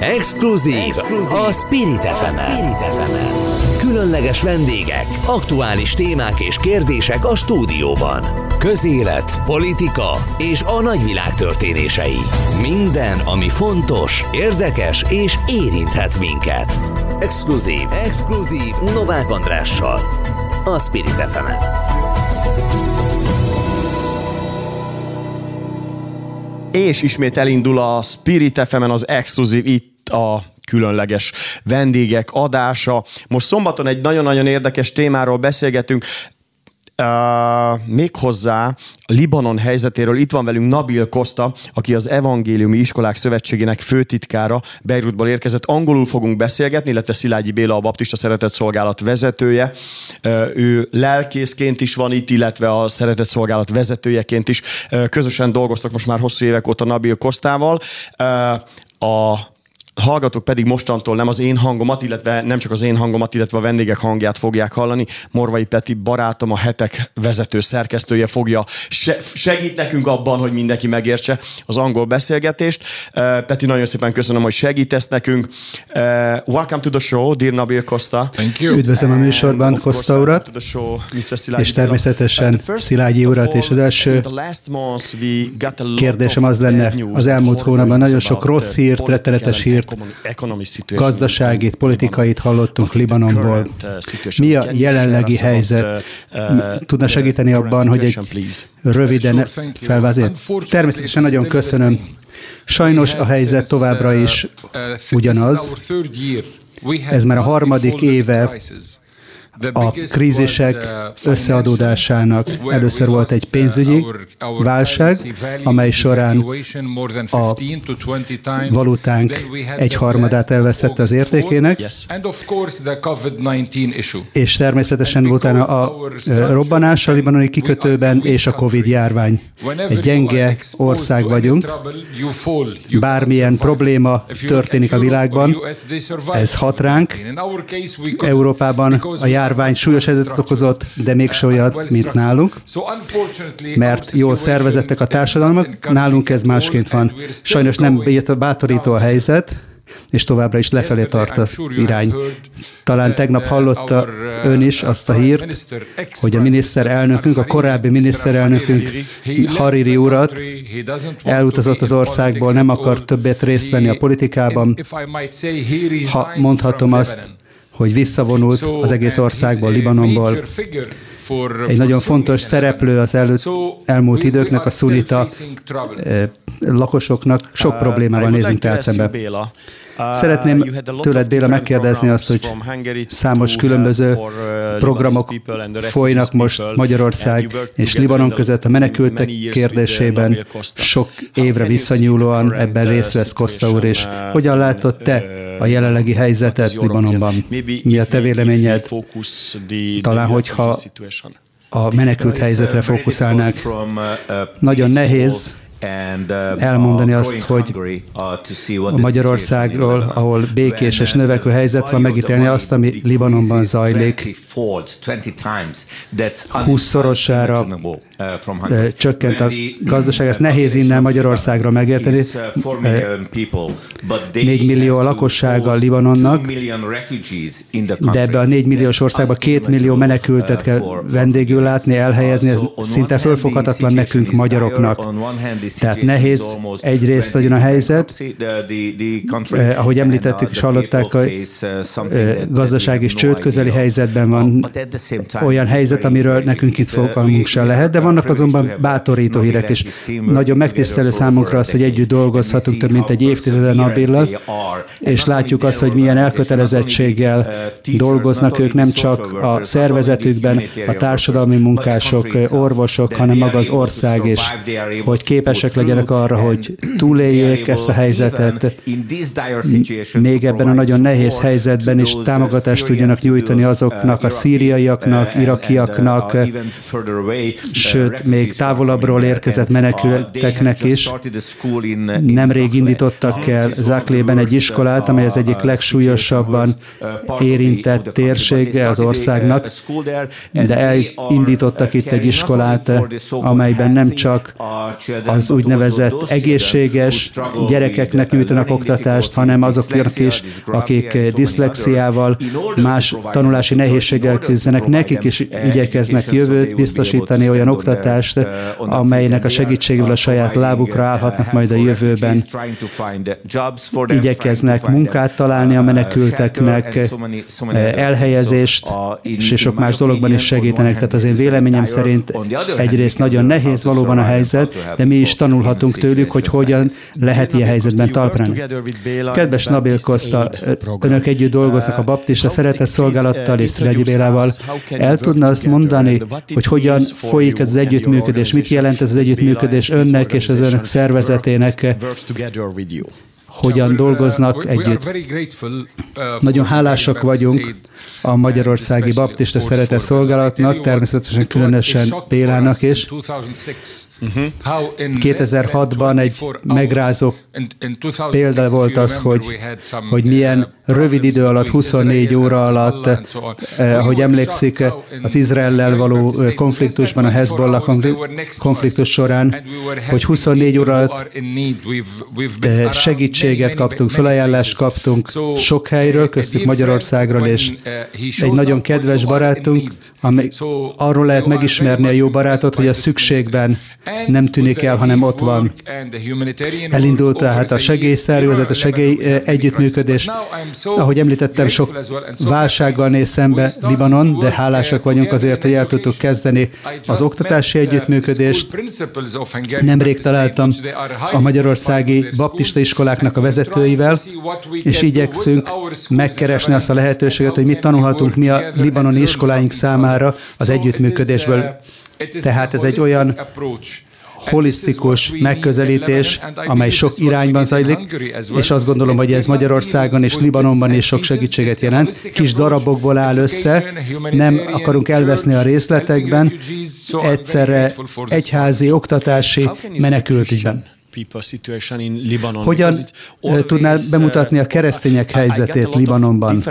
Exkluzív, Exkluzív. a Spirit fm Különleges vendégek, aktuális témák és kérdések a stúdióban. Közélet, politika és a nagyvilág történései. Minden, ami fontos, érdekes és érinthet minket. Exkluzív, Exkluzív Novák Andrással. A Spirit fm És ismét elindul a Spirit fm az exkluzív itt a különleges vendégek adása. Most szombaton egy nagyon-nagyon érdekes témáról beszélgetünk. Uh, méghozzá Libanon helyzetéről. Itt van velünk Nabil Costa, aki az Evangéliumi Iskolák Szövetségének főtitkára, Beirutból érkezett. Angolul fogunk beszélgetni, illetve Szilágyi Béla, a Baptista Szeretett Szolgálat vezetője. Uh, ő lelkészként is van itt, illetve a Szeretett Szolgálat vezetőjeként is. Uh, közösen dolgoztak most már hosszú évek óta Nabil Kostával. A hallgatók pedig mostantól nem az én hangomat, illetve nem csak az én hangomat, illetve a vendégek hangját fogják hallani. Morvai Peti barátom, a hetek vezető szerkesztője fogja segít nekünk abban, hogy mindenki megértse az angol beszélgetést. Uh, Peti, nagyon szépen köszönöm, hogy segítesz nekünk. Uh, welcome to the show, dear Nabil Costa. Thank you. Üdvözlöm a műsorban Costa urat, és természetesen Szilágyi urat, és az első kérdésem az lenne, az elmúlt hónapban nagyon sok rossz hírt, rettenetes hírt gazdaságit, politikait hallottunk Libanonból. Uh, Mi a jelenlegi helyzet? Uh, uh, Tudna segíteni abban, hogy egy röviden felvázért? Természetesen nagyon köszönöm. Sajnos a helyzet továbbra is ugyanaz. Ez már a harmadik éve a krízisek uh, összeadódásának. Először volt egy pénzügyi válság, amely során a valutánk egy harmadát elveszette az értékének, és természetesen utána a robbanás a libanoni kikötőben és a Covid járvány. Egy gyenge ország vagyunk, bármilyen probléma történik a világban, ez hat ránk. Európában a járvány járvány súlyos helyzetet okozott, de még olyat, mint nálunk, mert jól szervezettek a társadalmak, nálunk ez másként van. Sajnos nem bátorító a helyzet, és továbbra is lefelé tart az irány. Talán tegnap hallotta ön is azt a hírt, hogy a miniszterelnökünk, a korábbi miniszterelnökünk Hariri urat elutazott az országból, nem akar többet részt venni a politikában. Ha mondhatom azt, hogy visszavonult az egész országból, Libanonból. Egy nagyon fontos szereplő az előtt, elmúlt időknek, a szunita eh, lakosoknak sok uh, problémával nézünk át szembe. Szeretném tőled, Béla, megkérdezni azt, hogy számos különböző uh, programok folynak most Magyarország és Libanon között a menekültek kérdésében. Sok évre visszanyúlóan ebben részt vesz Kosta úr, és hogyan látod te a jelenlegi helyzetet Libanonban. Mi a te véleményed? Talán, hogyha a menekült helyzetre fókuszálnák. Nagyon nehéz Uh, elmondani azt, hogy uh, a Magyarországról, ahol békés és növekvő helyzet van, megítélni azt, ami Libanonban zajlik. 20-szorosára uh, csökkent a gazdaság, ezt nehéz innen Magyarországra megérteni. 4 millió a lakossága Libanonnak, de ebbe a 4 milliós országba 2 millió menekültet kell vendégül látni, elhelyezni, ez szinte fölfoghatatlan nekünk magyaroknak. Tehát nehéz egyrészt nagyon a helyzet, eh, ahogy említettük és hallották, a eh, gazdaság és csőd közeli helyzetben van olyan helyzet, amiről nekünk itt fogalmunk sem lehet, de vannak azonban bátorító hírek is. Nagyon megtisztelő számunkra az, hogy együtt dolgozhatunk több mint egy évtizeden Nabillal, és látjuk azt, hogy milyen elkötelezettséggel dolgoznak ők nem csak a szervezetükben, a társadalmi munkások, orvosok, hanem maga az ország is, hogy képes képesek legyenek arra, hogy túléljék ezt a helyzetet, még ebben a nagyon nehéz helyzetben is támogatást tudjanak nyújtani azoknak a szíriaiaknak, irakiaknak, sőt, még távolabbról érkezett menekülteknek is. Nemrég indítottak el Zaklében egy iskolát, amely az egyik legsúlyosabban érintett térsége az országnak, de elindítottak itt egy iskolát, amelyben nem csak az az úgynevezett egészséges gyerekeknek nyújtanak oktatást, hanem azoknak is, akik diszlexiával, más tanulási nehézséggel küzdenek, nekik is igyekeznek jövőt biztosítani, olyan oktatást, amelynek a segítségével a saját lábukra állhatnak majd a jövőben. Igyekeznek munkát találni a menekülteknek, elhelyezést, és sok más dologban is segítenek. Tehát az én véleményem szerint egyrészt nagyon nehéz valóban a helyzet, de mi is tanulhatunk tőlük, hogy hogyan lehet ilyen helyzetben talprani. Kedves Nabil Costa, önök együtt dolgoznak a baptista szeretett szolgálattal és Szilagyi Bélával. El tudna azt mondani, hogy hogyan folyik ez az együttműködés, mit jelent ez az együttműködés önnek és az önök szervezetének? hogyan dolgoznak együtt. Uh, Nagyon hálásak vagyunk a Magyarországi Baptista Szeretett Szolgálatnak, természetesen különösen Pélának is. 2006-ban egy megrázó példa volt az, hogy, hogy milyen rövid idő alatt, 24 óra alatt, eh, hogy emlékszik, az Izraellel való konfliktusban, a Hezbollah konfliktus során, hogy 24 óra alatt segítséget kaptunk, felajánlást kaptunk sok helyről, köztük Magyarországról, és egy nagyon kedves barátunk, ami arról lehet megismerni a jó barátot, hogy a szükségben nem tűnik el, hanem ott van. Elindult tehát a segélyszervezet, a segély együttműködés. Ahogy említettem, sok válsággal néz szembe Libanon, de hálásak vagyunk azért, hogy el tudtuk kezdeni az oktatási együttműködést. Nemrég találtam a magyarországi baptista iskoláknak a vezetőivel, és igyekszünk megkeresni azt a lehetőséget, hogy mit tanulhatunk mi a libanoni iskoláink számára az együttműködésből. Tehát ez egy olyan holisztikus megközelítés, amely sok irányban zajlik, és azt gondolom, hogy ez Magyarországon és Libanonban is sok segítséget jelent. Kis darabokból áll össze, nem akarunk elveszni a részletekben, egyszerre egyházi, oktatási menekültügyben. Hogyan tudnál bemutatni a keresztények helyzetét Libanonban?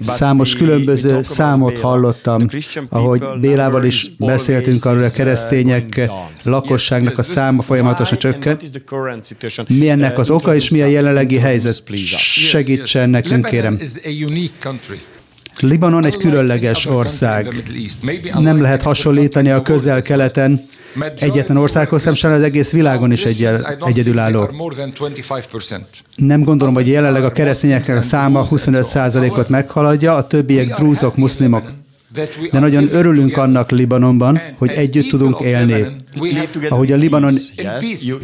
Számos különböző számot hallottam, ahogy Bélával is beszéltünk arról, a keresztények lakosságnak a száma folyamatosan csökken. Mi ennek az oka, és mi a jelenlegi helyzet? Segítsen nekünk, kérem. Libanon egy különleges ország. Nem lehet hasonlítani a közel-keleten egyetlen országhoz, hanem sem az egész világon is egy, egyedülálló. Nem gondolom, hogy jelenleg a keresztényeknek a száma 25%-ot meghaladja, a többiek drúzok, muszlimok. De nagyon örülünk annak Libanonban, hogy együtt tudunk élni. Ahogy a Libanon,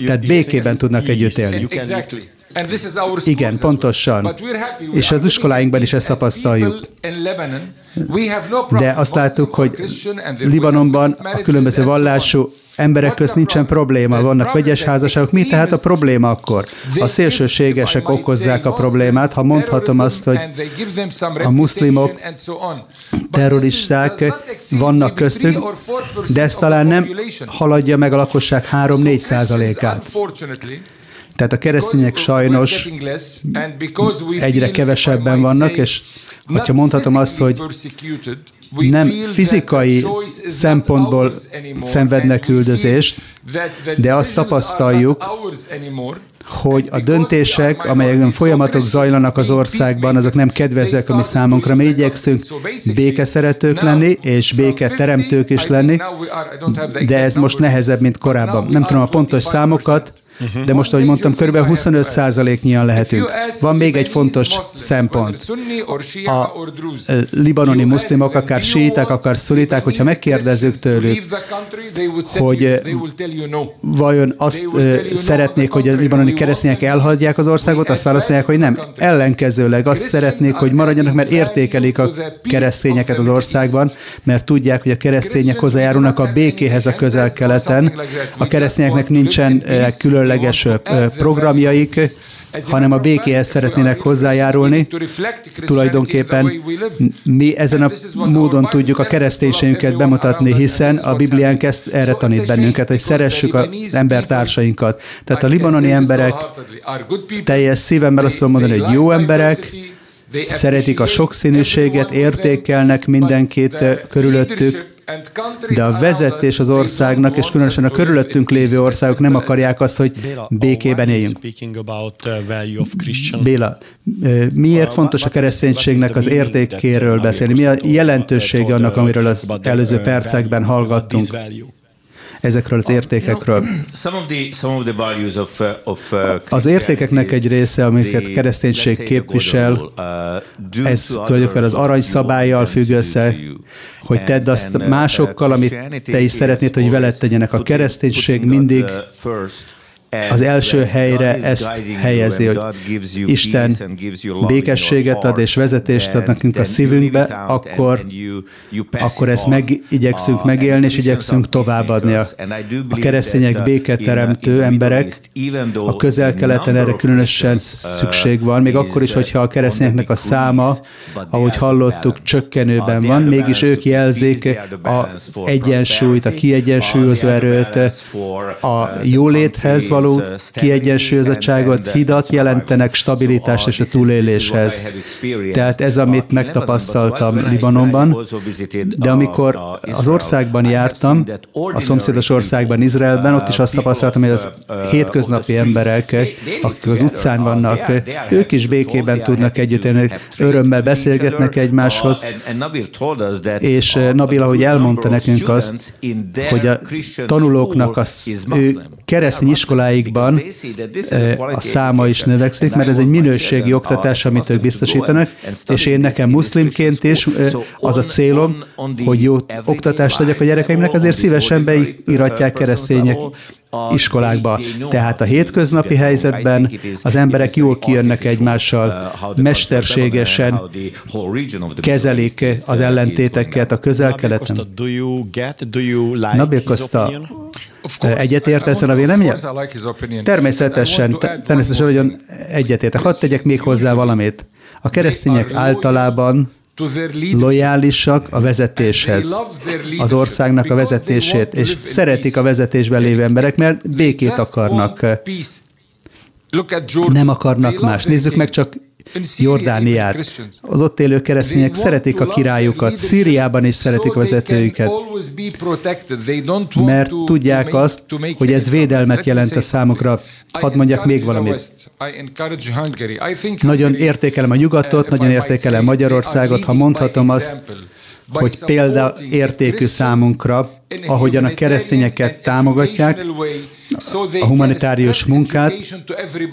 tehát békében tudnak együtt élni. Igen, pontosan. És az iskoláinkban is ezt tapasztaljuk. De azt láttuk, hogy Libanonban a különböző vallású emberek közt nincsen probléma, vannak vegyes házasságok. Mi tehát a probléma akkor? A szélsőségesek okozzák a problémát, ha mondhatom azt, hogy a muszlimok terroristák vannak köztük, de ez talán nem haladja meg a lakosság 3-4 százalékát. Tehát a keresztények sajnos egyre kevesebben vannak, és hogyha mondhatom azt, hogy nem fizikai szempontból szenvednek üldözést, de azt tapasztaljuk, hogy a döntések, amelyek folyamatok zajlanak az országban, azok nem kedvezőek a mi számunkra. Mi igyekszünk békeszeretők lenni, és béketeremtők is lenni, de ez most nehezebb, mint korábban. Nem tudom a pontos számokat, Uh-huh. De most, ahogy mondtam, kb. 25 százaléknyian lehetünk. Van még egy fontos szempont. A libanoni muszlimok, akár síták, akár szuniták, hogyha megkérdezzük tőlük, hogy vajon azt szeretnék, hogy a libanoni keresztények elhagyják az országot, azt válaszolják, hogy nem. Ellenkezőleg azt szeretnék, hogy maradjanak, mert értékelik a keresztényeket az országban, mert tudják, hogy a keresztények hozzájárulnak a békéhez a közel-keleten. A keresztényeknek nincsen külön különleges programjaik, hanem a békéhez szeretnének hozzájárulni. Tulajdonképpen mi ezen a módon tudjuk a kereszténységünket bemutatni, hiszen a Bibliánk ezt erre tanít bennünket, hogy szeressük az embertársainkat. Tehát a libanoni emberek teljes szívemmel azt tudom mondani, hogy jó emberek, szeretik a sokszínűséget, értékelnek mindenkit körülöttük, de a vezetés az országnak, és különösen a körülöttünk lévő országok nem akarják azt, hogy békében éljünk. Béla, miért fontos a kereszténységnek az értékéről beszélni? Mi a jelentősége annak, amiről az előző percekben hallgattunk? Ezekről az értékekről. Uh, uh, az értékeknek egy része, amiket kereszténység képvisel, uh, ez tulajdonképpen az aranyszabályjal függ össze, hogy tedd azt másokkal, amit te is szeretnéd, hogy veled tegyenek. A kereszténység mindig az első helyre ezt helyezi, hogy Isten békességet ad és vezetést ad nekünk a szívünkbe, akkor, akkor ezt megigyekszünk uh, megélni, és igyekszünk továbbadni. A, a keresztények béketeremtő emberek, a közel-keleten erre különösen uh, szükség van, még akkor is, hogyha a keresztényeknek a száma, ahogy hallottuk, csökkenőben van, mégis ők jelzik a egyensúlyt, a kiegyensúlyozó erőt, a jóléthez való való kiegyensúlyozottságot, hidat jelentenek, stabilitást és a túléléshez. Tehát ez, amit megtapasztaltam Libanonban, de amikor az országban jártam, a szomszédos országban, Izraelben, ott is azt tapasztaltam, hogy az hétköznapi emberek, akik az utcán vannak, ők is békében tudnak együtt élni, örömmel beszélgetnek egymáshoz, és Nabil, ahogy elmondta nekünk azt, hogy a tanulóknak az ő keresztény iskoláikban eh, a száma is növekszik, mert ez egy minőségi oktatás, amit ők biztosítanak, és én nekem muszlimként is eh, az a célom, hogy jó oktatást adjak a gyerekeimnek, azért szívesen beiratják keresztények iskolákba. Tehát a hétköznapi helyzetben az emberek jól kijönnek egymással, mesterségesen kezelik az ellentéteket a közel-keleten. Nabil Costa, egyetért ezen a véleményen? Természetesen, természetesen nagyon egyetértek. Hadd tegyek még hozzá valamit. A keresztények általában lojálisak a vezetéshez, az országnak a vezetését, és szeretik a vezetésben lévő emberek, mert békét akarnak. Nem akarnak más. Nézzük meg csak Jordániát. Az ott élő keresztények szeretik a királyukat, Szíriában is szeretik vezetőjüket, mert tudják azt, hogy ez védelmet jelent a számukra. Hadd mondjak még valamit. Nagyon értékelem a nyugatot, nagyon értékelem Magyarországot, ha mondhatom azt, hogy példaértékű számunkra, ahogyan a keresztényeket támogatják, a humanitárius munkát,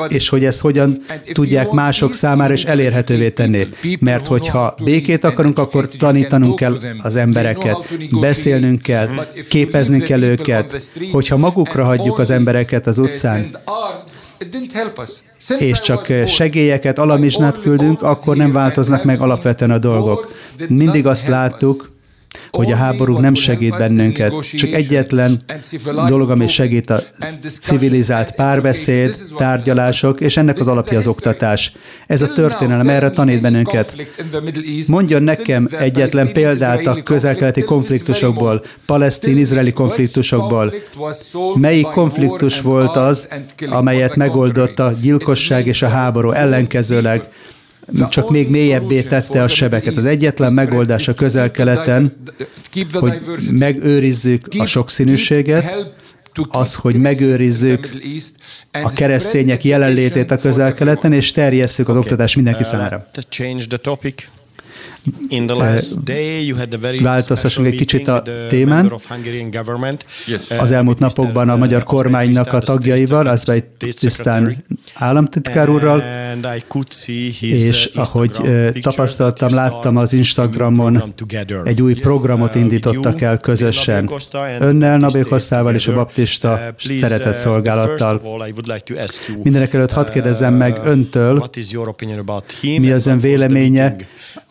és hogy ezt hogyan tudják mások számára is elérhetővé tenni. Mert hogyha békét akarunk, akkor tanítanunk kell az embereket, beszélnünk kell, képezni kell őket. Hogyha magukra hagyjuk az embereket az utcán, és csak segélyeket, alamizsnát küldünk, akkor nem változnak meg alapvetően a dolgok. Mindig azt láttuk, hogy a háború nem segít bennünket. Csak egyetlen dolog, ami segít a civilizált párbeszéd, tárgyalások, és ennek az alapja az oktatás. Ez a történelem erre tanít bennünket. Mondjon nekem egyetlen példát a közel-keleti konfliktusokból, palesztin-izraeli konfliktusokból. Melyik konfliktus volt az, amelyet megoldott a gyilkosság és a háború ellenkezőleg? Csak még mélyebbé tette a sebeket. Az egyetlen megoldás a közel-keleten, hogy megőrizzük a sokszínűséget, az, hogy megőrizzük a keresztények jelenlétét a közel-keleten, és terjesszük az oktatást mindenki számára. Változtassunk egy kicsit a témán. Az elmúlt napokban a magyar kormánynak a tagjaival, az egy tisztán államtitkár úrral, és ahogy tapasztaltam, láttam az Instagramon, egy új programot uh, indítottak el közösen. Önnel, Nabil Kosztával és a baptista uh, szeretett uh, szolgálattal. Mindenek előtt hadd kérdezzem meg öntől, mi az ön véleménye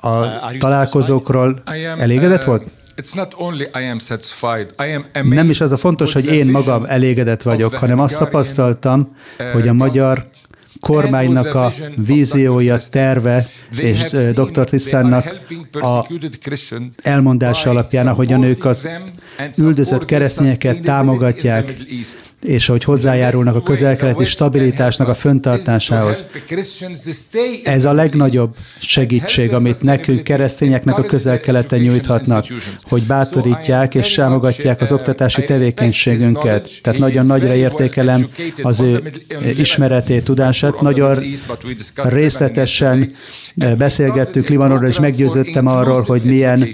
a találkozókról elégedett volt? Nem is az a fontos, hogy én magam elégedett vagyok, hanem azt tapasztaltam, hogy a magyar kormánynak a víziója, terve, és dr. Tisztánnak a elmondása alapján, ahogyan ők az üldözött keresztényeket támogatják, és hogy hozzájárulnak a közelkeleti stabilitásnak a föntartásához. Ez a legnagyobb segítség, amit nekünk keresztényeknek a közel-keleten nyújthatnak, hogy bátorítják és támogatják az oktatási tevékenységünket. Tehát nagyon nagyra értékelem az ő ismeretét, tudását. Nagyon részletesen beszélgettünk Libanonról, és meggyőződtem arról, hogy milyen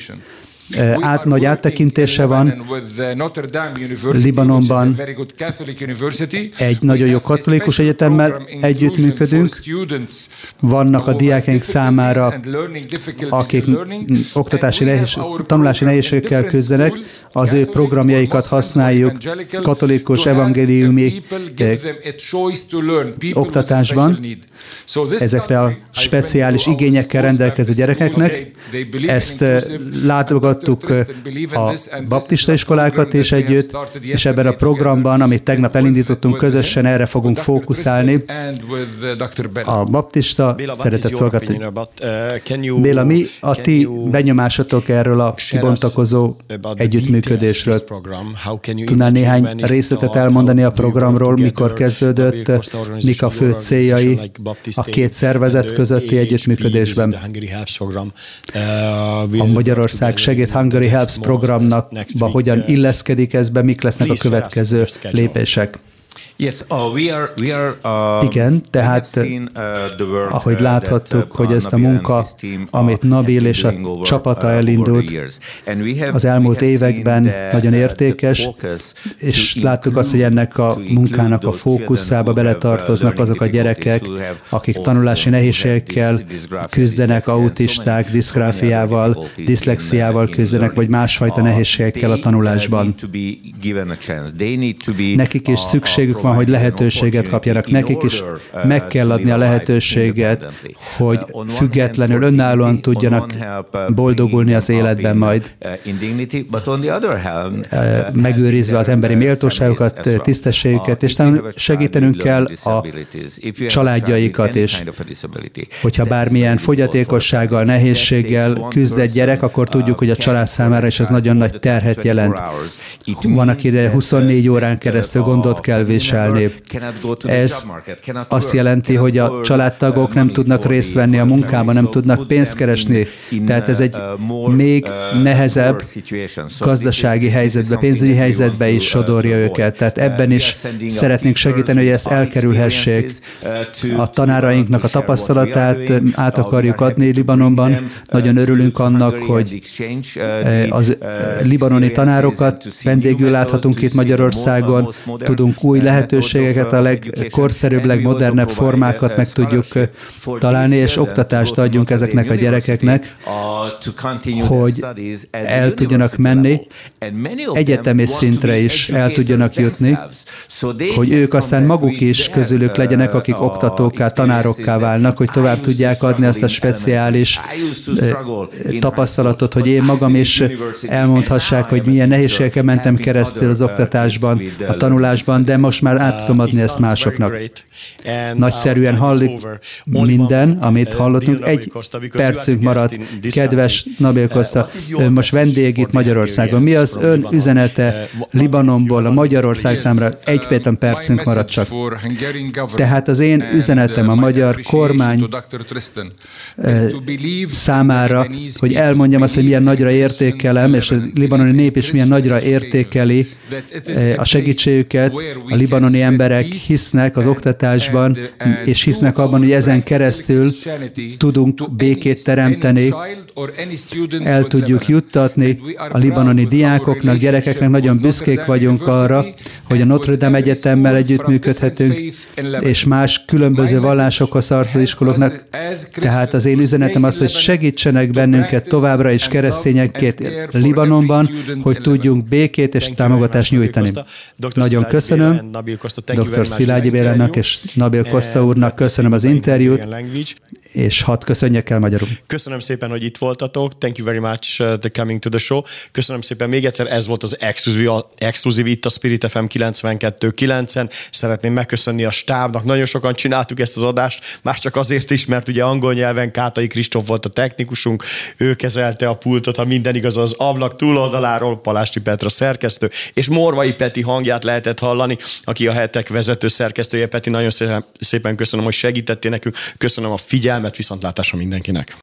át, nagy áttekintése van. Libanonban egy nagyon jó katolikus egyetemmel együttműködünk. Vannak a diákeink számára, akik oktatási nehéz, tanulási nehézségekkel küzdenek, az ő programjaikat használjuk katolikus evangéliumi oktatásban. ezekre a speciális igényekkel rendelkező gyerekeknek. Ezt látogattuk a baptista iskolákat is együtt, és ebben a programban, amit tegnap elindítottunk közösen, erre fogunk fókuszálni. A baptista szeretett szolgáltatni. Béla, mi a ti benyomásatok erről a kibontakozó együttműködésről? Tudnál néhány részletet elmondani a programról, mikor kezdődött, mik a fő céljai, a két szervezet közötti együttműködésben. A Magyarország Segít Hungary Helps programnak hogyan illeszkedik ez be, mik lesznek a következő lépések? Yes, uh, we are, we are, uh, Igen, tehát seen, uh, ahogy láthattuk, uh, hogy ezt a munka, amit Nabil és a csapata uh, elindult, az elmúlt években nagyon értékes, és láttuk azt, hogy ennek a munkának a fókuszába beletartoznak azok a gyerekek, akik tanulási nehézségekkel küzdenek, autisták, diszgráfiával, diszlexiával küzdenek, vagy másfajta nehézségekkel a tanulásban. Nekik is szükségük van, hogy lehetőséget kapjanak. Nekik is meg kell adni a lehetőséget, hogy függetlenül, önállóan tudjanak boldogulni az életben majd, megőrizve az emberi méltóságokat, tisztességüket, és segítenünk kell a családjaikat is. Hogyha bármilyen fogyatékossággal, nehézséggel küzd egy gyerek, akkor tudjuk, hogy a család számára is ez nagyon nagy terhet jelent. Van, akire 24 órán keresztül gondot kell viselni, viselni. Ez azt jelenti, hogy a családtagok nem tudnak részt venni a munkában, nem tudnak pénzt keresni. Tehát ez egy még nehezebb gazdasági helyzetbe, pénzügyi helyzetbe is sodorja őket. Tehát ebben is szeretnénk segíteni, hogy ezt elkerülhessék. A tanárainknak a tapasztalatát át akarjuk adni Libanonban. Nagyon örülünk annak, hogy az libanoni tanárokat vendégül láthatunk itt Magyarországon, tudunk új lehetőségeket a legkorszerűbb, legmodernebb formákat meg tudjuk találni, és oktatást adjunk ezeknek a gyerekeknek, hogy el tudjanak menni, egyetemi szintre is el tudjanak jutni, hogy ők aztán maguk is közülük legyenek, akik oktatókká, tanárokká válnak, hogy tovább tudják adni azt a speciális tapasztalatot, hogy én magam is elmondhassák, hogy milyen nehézségekkel mentem keresztül az oktatásban, a tanulásban, de most már át tudom adni ezt másoknak. Nagyszerűen hallik minden, amit hallottunk. Egy percünk maradt. Kedves Nabil Costa, ön most vendég itt Magyarországon. Mi az ön üzenete Libanonból a Magyarország számára? Egy péter percünk maradt csak. Tehát az én üzenetem a magyar kormány számára, hogy elmondjam azt, hogy milyen nagyra értékelem, és a libanoni nép is milyen nagyra értékeli a segítségüket, a libanoni emberek hisznek az oktatásban, és hisznek abban, hogy ezen keresztül tudunk békét teremteni, el tudjuk juttatni a libanoni diákoknak, gyerekeknek. Nagyon büszkék vagyunk arra, hogy a Notre Dame Egyetemmel együttműködhetünk, és más különböző vallásokhoz tartozó iskoloknak. Tehát az én üzenetem az, hogy segítsenek bennünket továbbra is keresztényekként Libanonban, hogy tudjunk békét és támogatást nyújtani. Nagyon köszönöm. Dr. Szilágyi Bélának és Nabil Costa úrnak köszönöm az interjút, és hadd köszönjek el magyarul. Köszönöm szépen, hogy itt voltatok. Thank you very much uh, the coming to the show. Köszönöm szépen még egyszer, ez volt az exkluzív, exkluzív itt a Spirit FM 92.9-en. Szeretném megköszönni a stábnak. Nagyon sokan csináltuk ezt az adást, már csak azért is, mert ugye angol nyelven Kátai Kristóf volt a technikusunk, ő kezelte a pultot, ha minden igaz az ablak túloldaláról, Palásti Petra szerkesztő, és Morvai Peti hangját lehetett hallani, aki a hetek vezető szerkesztője. Peti, nagyon szépen köszönöm, hogy segítettél nekünk, köszönöm a figyelmet, viszontlátásra mindenkinek.